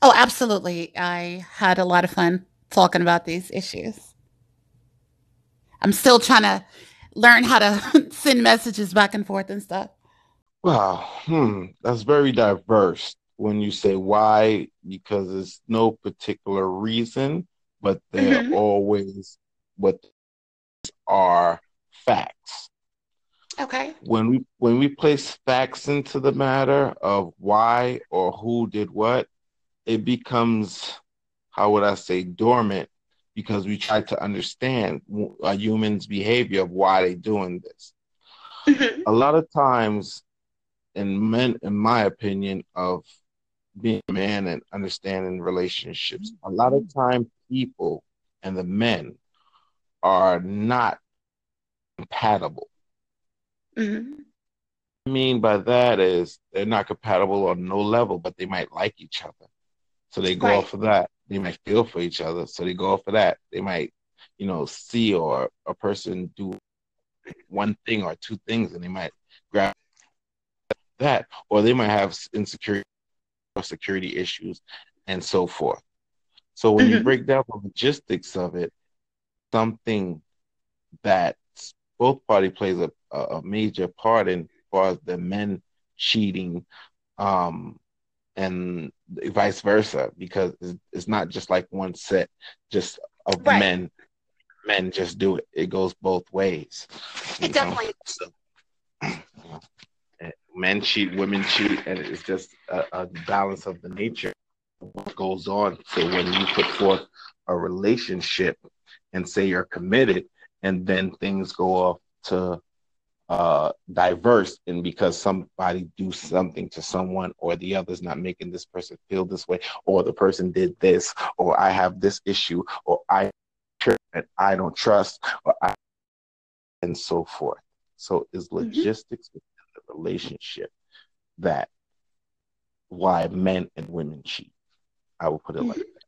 Oh, absolutely. I had a lot of fun talking about these issues. I'm still trying to learn how to send messages back and forth and stuff. Wow, hmm, that's very diverse when you say why, because there's no particular reason, but they're mm-hmm. always what are facts. Okay. When we when we place facts into the matter of why or who did what, it becomes how would I say dormant because we try to understand a human's behavior of why they're doing this. Mm-hmm. A lot of times, in men, in my opinion, of being a man and understanding relationships, a lot of time people and the men are not compatible. Mm-hmm. I mean by that is they're not compatible on no level, but they might like each other. So they go right. off of that. They might feel for each other. So they go off of that. They might, you know, see or a person do one thing or two things and they might grab that. Or they might have insecurity or security issues and so forth. So when mm-hmm. you break down the logistics of it, something that both party plays a, a major part in as far as the men cheating um, and vice versa because it's, not just like one set just of right. men men just do it. It goes both ways it definitely so, eh, men cheat women cheat and it's just a, a balance of the nature. What goes on so when you put forth a relationship and say you're committed and then things go off to uh, diverse and because somebody do something to someone or the other's not making this person feel this way or the person did this or i have this issue or i and i don't trust or I, and so forth so is mm-hmm. logistics mm-hmm. within the relationship that why men and women cheat i will put it mm-hmm. like that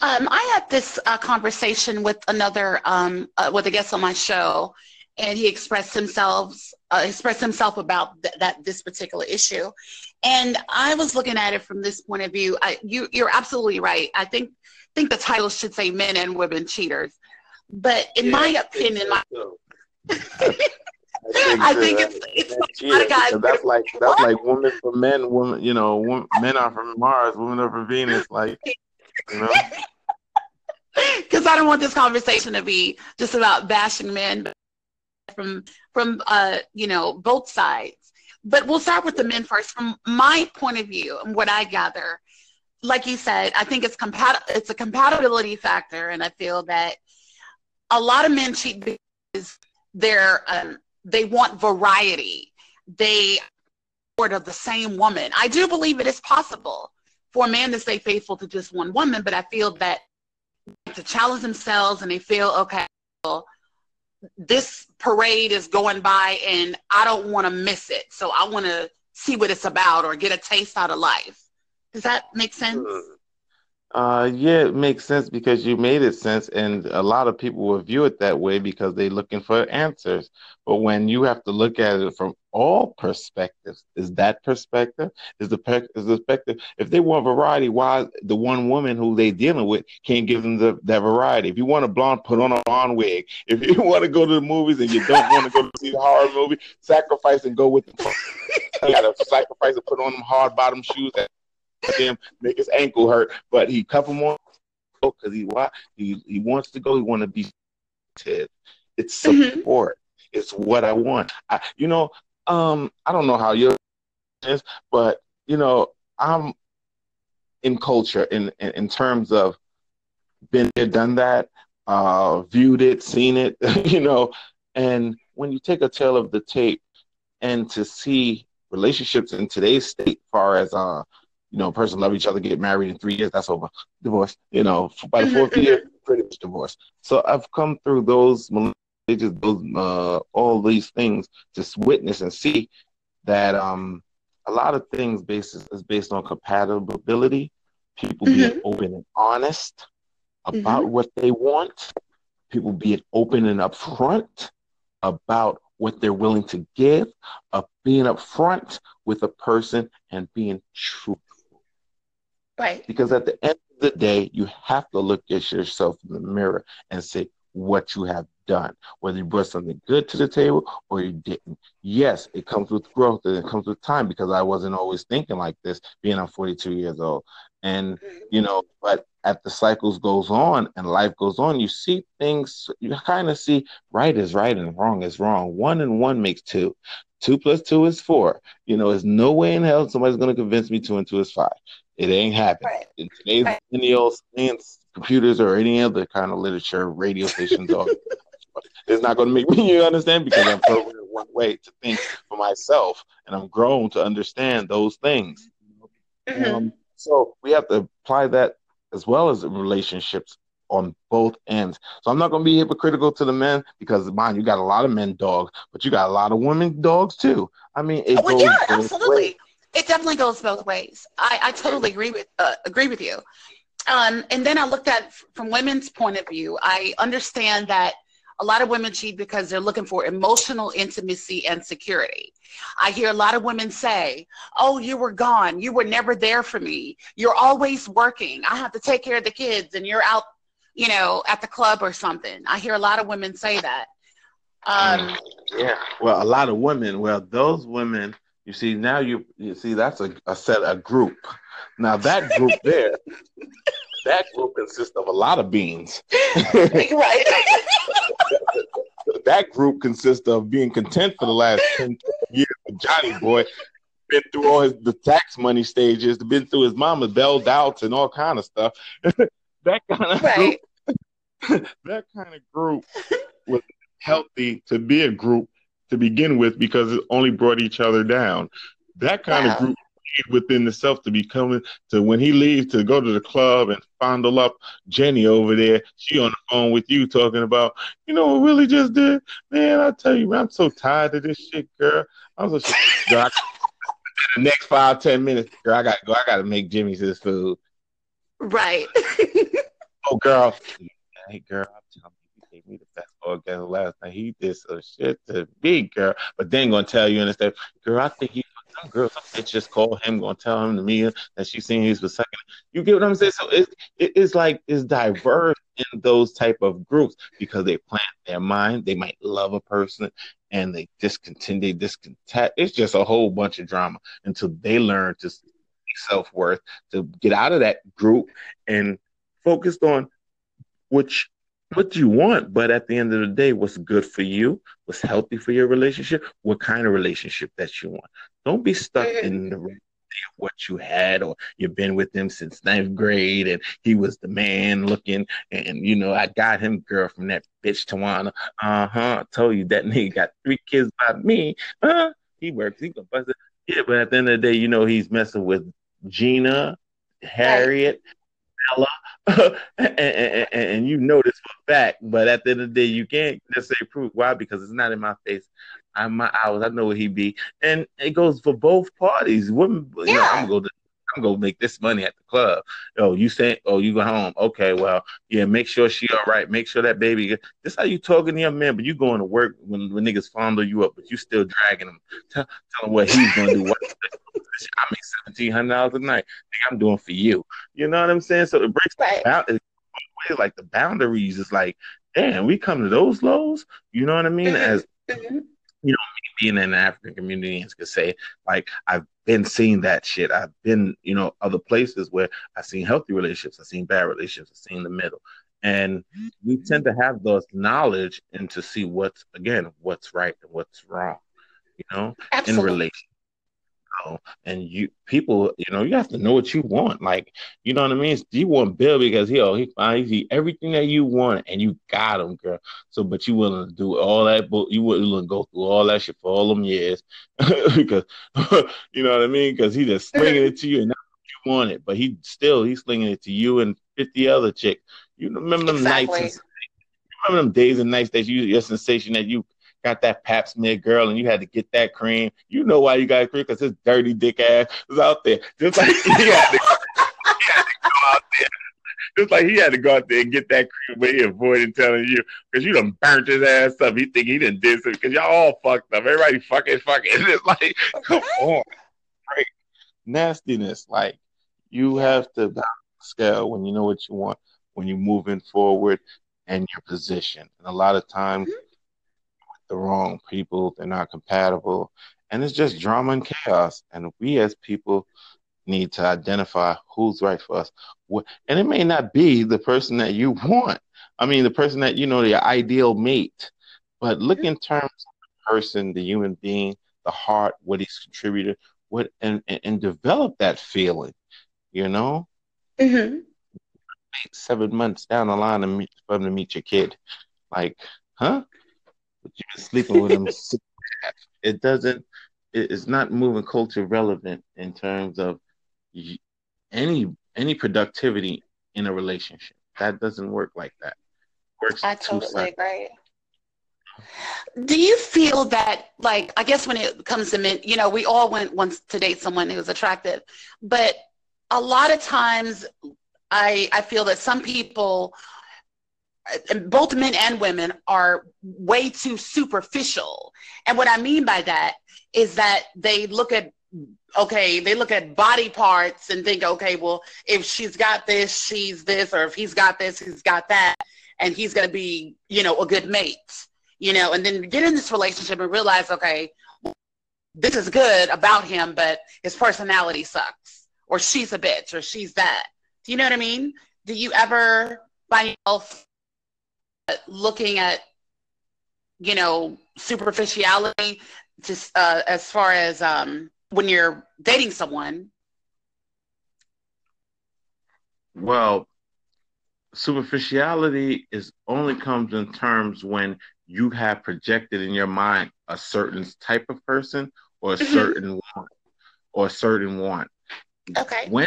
um, I had this uh, conversation with another, um, uh, with a guest on my show, and he expressed himself uh, expressed himself about th- that this particular issue and i was looking at it from this point of view I, you, you're absolutely right i think think the title should say men and women cheaters but in yeah, my opinion my, I think, it's it's a lot of guys. That's like that's like women for men. Women, you know, women, men are from Mars, women are from Venus. Like, you know. Because I don't want this conversation to be just about bashing men, from from uh, you know both sides. But we'll start with the men first. From my point of view and what I gather, like you said, I think it's compat- it's a compatibility factor, and I feel that a lot of men cheat because they're um, they want variety. They of the same woman. I do believe it is possible for a man to stay faithful to just one woman, but I feel that to challenge themselves and they feel okay. Well, this parade is going by and I don't want to miss it. So I want to see what it's about or get a taste out of life. Does that make sense? Hmm. Uh, yeah, it makes sense because you made it sense, and a lot of people will view it that way because they're looking for answers. But when you have to look at it from all perspectives, is that perspective? Is the is the perspective? If they want variety, why the one woman who they dealing with can't give them the, that variety? If you want a blonde, put on a blonde wig. If you want to go to the movies and you don't want to go to see the horror movie, sacrifice and go with the. you gotta sacrifice and put on them hard bottom shoes him, make his ankle hurt, but he cuff more because he he he wants to go. He want to be. It's mm-hmm. support. Mm-hmm. It's what I want. I, you know, um, I don't know how you is, but you know, I'm in culture in in, in terms of been there, done that, uh, viewed it, seen it, you know, and when you take a tail of the tape and to see relationships in today's state, far as uh, you know, a person love each other, get married in three years, that's over. Divorce. You know, by the fourth year, pretty much divorce. So I've come through those just those uh, all these things, just witness and see that um a lot of things based is based on compatibility, people mm-hmm. being open and honest about mm-hmm. what they want, people being open and upfront about what they're willing to give, of being upfront with a person and being truthful Right. Because at the end of the day, you have to look at yourself in the mirror and say what you have done, whether you brought something good to the table or you didn't. Yes, it comes with growth and it comes with time because I wasn't always thinking like this, being I'm 42 years old. And mm-hmm. you know, but as the cycles goes on and life goes on, you see things. You kind of see right is right and wrong is wrong. One and one makes two. Two plus two is four. You know, there's no way in hell somebody's going to convince me two and two is five. It ain't happening. Right. In today's right. millennial science, computers, or any other kind of literature, radio stations, or it's not going to make me. You understand because I'm programmed one way to think for myself, and I'm grown to understand those things. Mm-hmm. Um, so we have to apply that as well as in relationships on both ends. So I'm not going to be hypocritical to the men because, mind you, got a lot of men dogs, but you got a lot of women dogs too. I mean, it well, yeah, absolutely. Ways. It definitely goes both ways. I, I totally agree with uh, agree with you. Um, and then I looked at from women's point of view. I understand that a lot of women cheat because they're looking for emotional intimacy and security. I hear a lot of women say, Oh, you were gone. You were never there for me. You're always working. I have to take care of the kids and you're out, you know, at the club or something. I hear a lot of women say that. Um, yeah. Well, a lot of women, well, those women, you see, now you, you see, that's a, a set, a group. Now that group there, that group consists of a lot of beans. right. that group consists of being content for the last 10 years with Johnny Boy. Been through all his the tax money stages, been through his mama's bell doubts and all kind of stuff. that kind of right. group, that kind of group was healthy to be a group to begin with because it only brought each other down. That kind wow. of group within the self to be coming to when he leaves to go to the club and fondle up Jenny over there. She on the phone with you talking about, you know what Willie just did? Man, I tell you, I'm so tired of this shit, girl. I'm so girl, the next five, ten minutes, girl, I gotta go. I gotta make Jimmy's his food. Right. oh girl. Hey girl, I'm telling you, he gave me the best orgasm last night. He did some shit to me, girl. But then gonna tell you and stuff, girl, I think he some girl, some bitch just call him, gonna tell him to me that she seen he's the second. You get what I'm saying? So it, it, it's like it's diverse in those type of groups because they plant their mind. They might love a person and they discontinue, they discontent. It's just a whole bunch of drama until they learn to self worth to get out of that group and focused on which what you want, but at the end of the day, what's good for you, what's healthy for your relationship, what kind of relationship that you want. Don't be stuck in the what you had or you've been with him since ninth grade and he was the man looking and you know I got him girl from that bitch Tawana. Uh-huh. I told you that nigga got three kids by me. Uh he works, he gonna bust it. Yeah, but at the end of the day, you know he's messing with Gina, Harriet, and, and, and, you know this for fact, but at the end of the day, you can't just say prove why because it's not in my face. I'm my hours. I know what he be, and it goes for both parties. Women, yeah. you know, I'm gonna go to I'm gonna make this money at the club. Oh, you say, oh, you go home. Okay, well, yeah, make sure she all right. Make sure that baby. This how you talking to your man, but you going to work when, when niggas fondle you up, but you still dragging him. Tell, tell him what he's gonna do. What, I make seventeen hundred dollars a night. I'm doing for you. You know what I'm saying? So it breaks right. like the boundaries. Is like, damn, we come to those lows. You know what I mean? Mm-hmm. As mm-hmm you know, being in the African community and could say, like, I've been seeing that shit. I've been, you know, other places where I've seen healthy relationships, I've seen bad relationships, I've seen the middle. And we tend to have those knowledge and to see what's again, what's right and what's wrong, you know, Absolutely. in relation know, and you people, you know, you have to know what you want. Like, you know what I mean? You want Bill because he, oh, he finds you everything that you want, and you got him, girl. So, but you willing to do all that, but you willing to go through all that shit for all them years because, you know what I mean? Because he just slinging it to you, and you want it, but he still he's slinging it to you and fifty other chicks. You remember them exactly. nights? remember them days and nights that you your sensation that you got that pap smear girl and you had to get that cream. You know why you got cream because his dirty dick ass was out there. Just like he had, to, he had to go out there. Just like he had to go out there and get that cream, but he avoided telling you because you done burnt his ass up. He think he didn't did something because y'all all fucked up. Everybody fucking fucking. It's like, come on, right? Nastiness. Like You have to scale when you know what you want, when you're moving forward and your position. And a lot of times, mm-hmm. The wrong people, they're not compatible, and it's just drama and chaos. And we as people need to identify who's right for us. And it may not be the person that you want. I mean, the person that you know, the ideal mate. But look in terms of the person, the human being, the heart, what he's contributed, what and and, and develop that feeling. You know. Mm-hmm. Seven months down the line to meet, for him to meet your kid, like, huh? You've sleeping with him. it doesn't. It's not moving culture relevant in terms of any any productivity in a relationship. That doesn't work like that. Works I totally agree. Do you feel that, like, I guess when it comes to men, you know, we all went once to date someone who was attractive, but a lot of times I, I feel that some people, both men and women, are way too superficial. And what I mean by that is that they look at okay, they look at body parts and think, okay, well, if she's got this, she's this, or if he's got this, he's got that, and he's to be, you know, a good mate, you know, and then get in this relationship and realize, okay, this is good about him, but his personality sucks, or she's a bitch, or she's that. Do you know what I mean? Do you ever find yourself looking at, you know, superficiality, just uh, as far as um, when you're dating someone? Well, superficiality is only comes in terms when you have projected in your mind a certain type of person or a mm-hmm. certain want or a certain want. Okay. When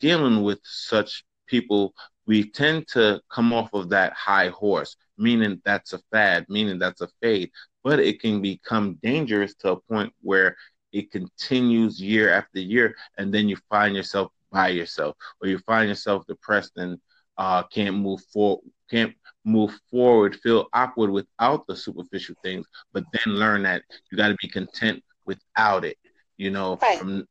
dealing with such people, we tend to come off of that high horse, meaning that's a fad, meaning that's a fade, but it can become dangerous to a point where it continues year after year, and then you find yourself by yourself, or you find yourself depressed and uh, can't move forward, can't move forward, feel awkward without the superficial things, but then learn that you got to be content without it. You know, right. from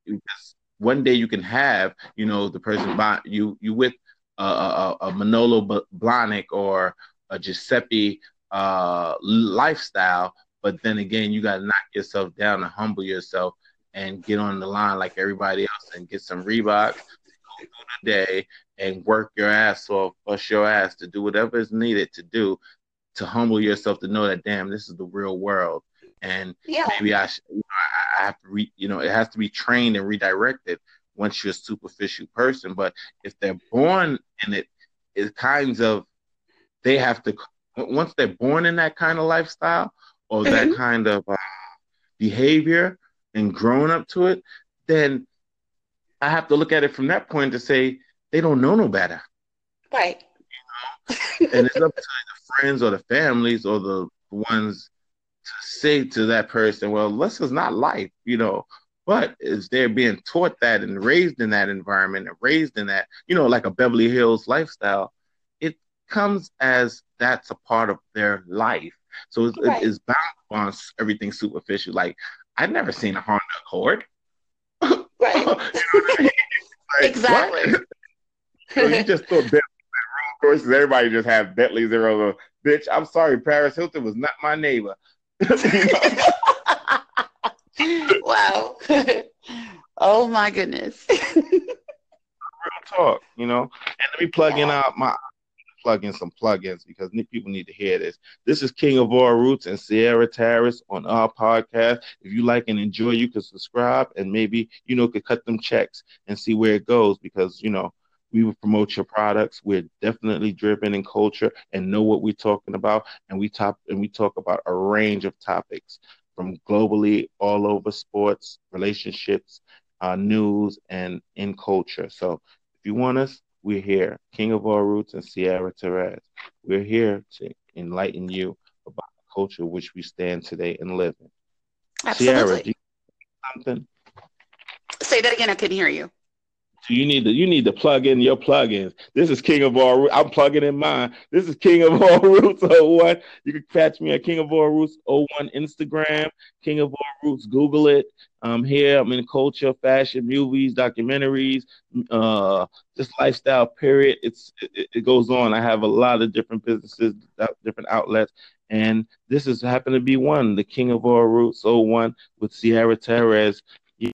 one day you can have, you know, the person by you you with a, a, a Manolo Blahnik or a Giuseppe uh, lifestyle, but then again, you got to knock yourself down and humble yourself and get on the line like everybody else and get some Reebok day and work your ass off, bust your ass to do whatever is needed to do to humble yourself to know that damn, this is the real world. And yeah. maybe I, should, I have to re, you know, it has to be trained and redirected once you're a superficial person. But if they're born in it, it kinds of they have to once they're born in that kind of lifestyle or mm-hmm. that kind of uh, behavior and grown up to it, then I have to look at it from that point to say they don't know no better. Right. You know? and it's up to the friends or the families or the ones to say to that person, well, this is not life, you know. But is they're being taught that and raised in that environment and raised in that, you know, like a Beverly Hills lifestyle, it comes as that's a part of their life. So it's, right. it's bound on everything superficial. Like I've never seen a Honda Accord. Right. like, exactly. so you just thought Bentley room courses. Everybody just have Bentley zero. Bitch, I'm sorry, Paris Hilton was not my neighbor. wow. oh my goodness. Real talk, you know. And let me plug in out my plug in some plugins because people need to hear this. This is King of All Roots and Sierra Terrace on our podcast. If you like and enjoy, you can subscribe and maybe, you know, could cut them checks and see where it goes because, you know, we will promote your products. We're definitely driven in culture and know what we're talking about. And we top and we talk about a range of topics from globally all over sports, relationships, uh, news, and in culture. So if you want us, we're here, King of All Roots and Sierra Therese. We're here to enlighten you about the culture which we stand today and live in. Absolutely. Sierra, something? Say that again. I couldn't hear you. So you need to you need to plug in your plugins. This is King of All Roots. I'm plugging in mine. This is King of All Roots 01. You can catch me at King of All Roots 01 Instagram, King of All Roots. Google it. I'm here. I'm in culture, fashion, movies, documentaries, uh, just lifestyle. Period. It's it, it goes on. I have a lot of different businesses, different outlets, and this has happened to be one, the King of All Roots 01 with Sierra Terez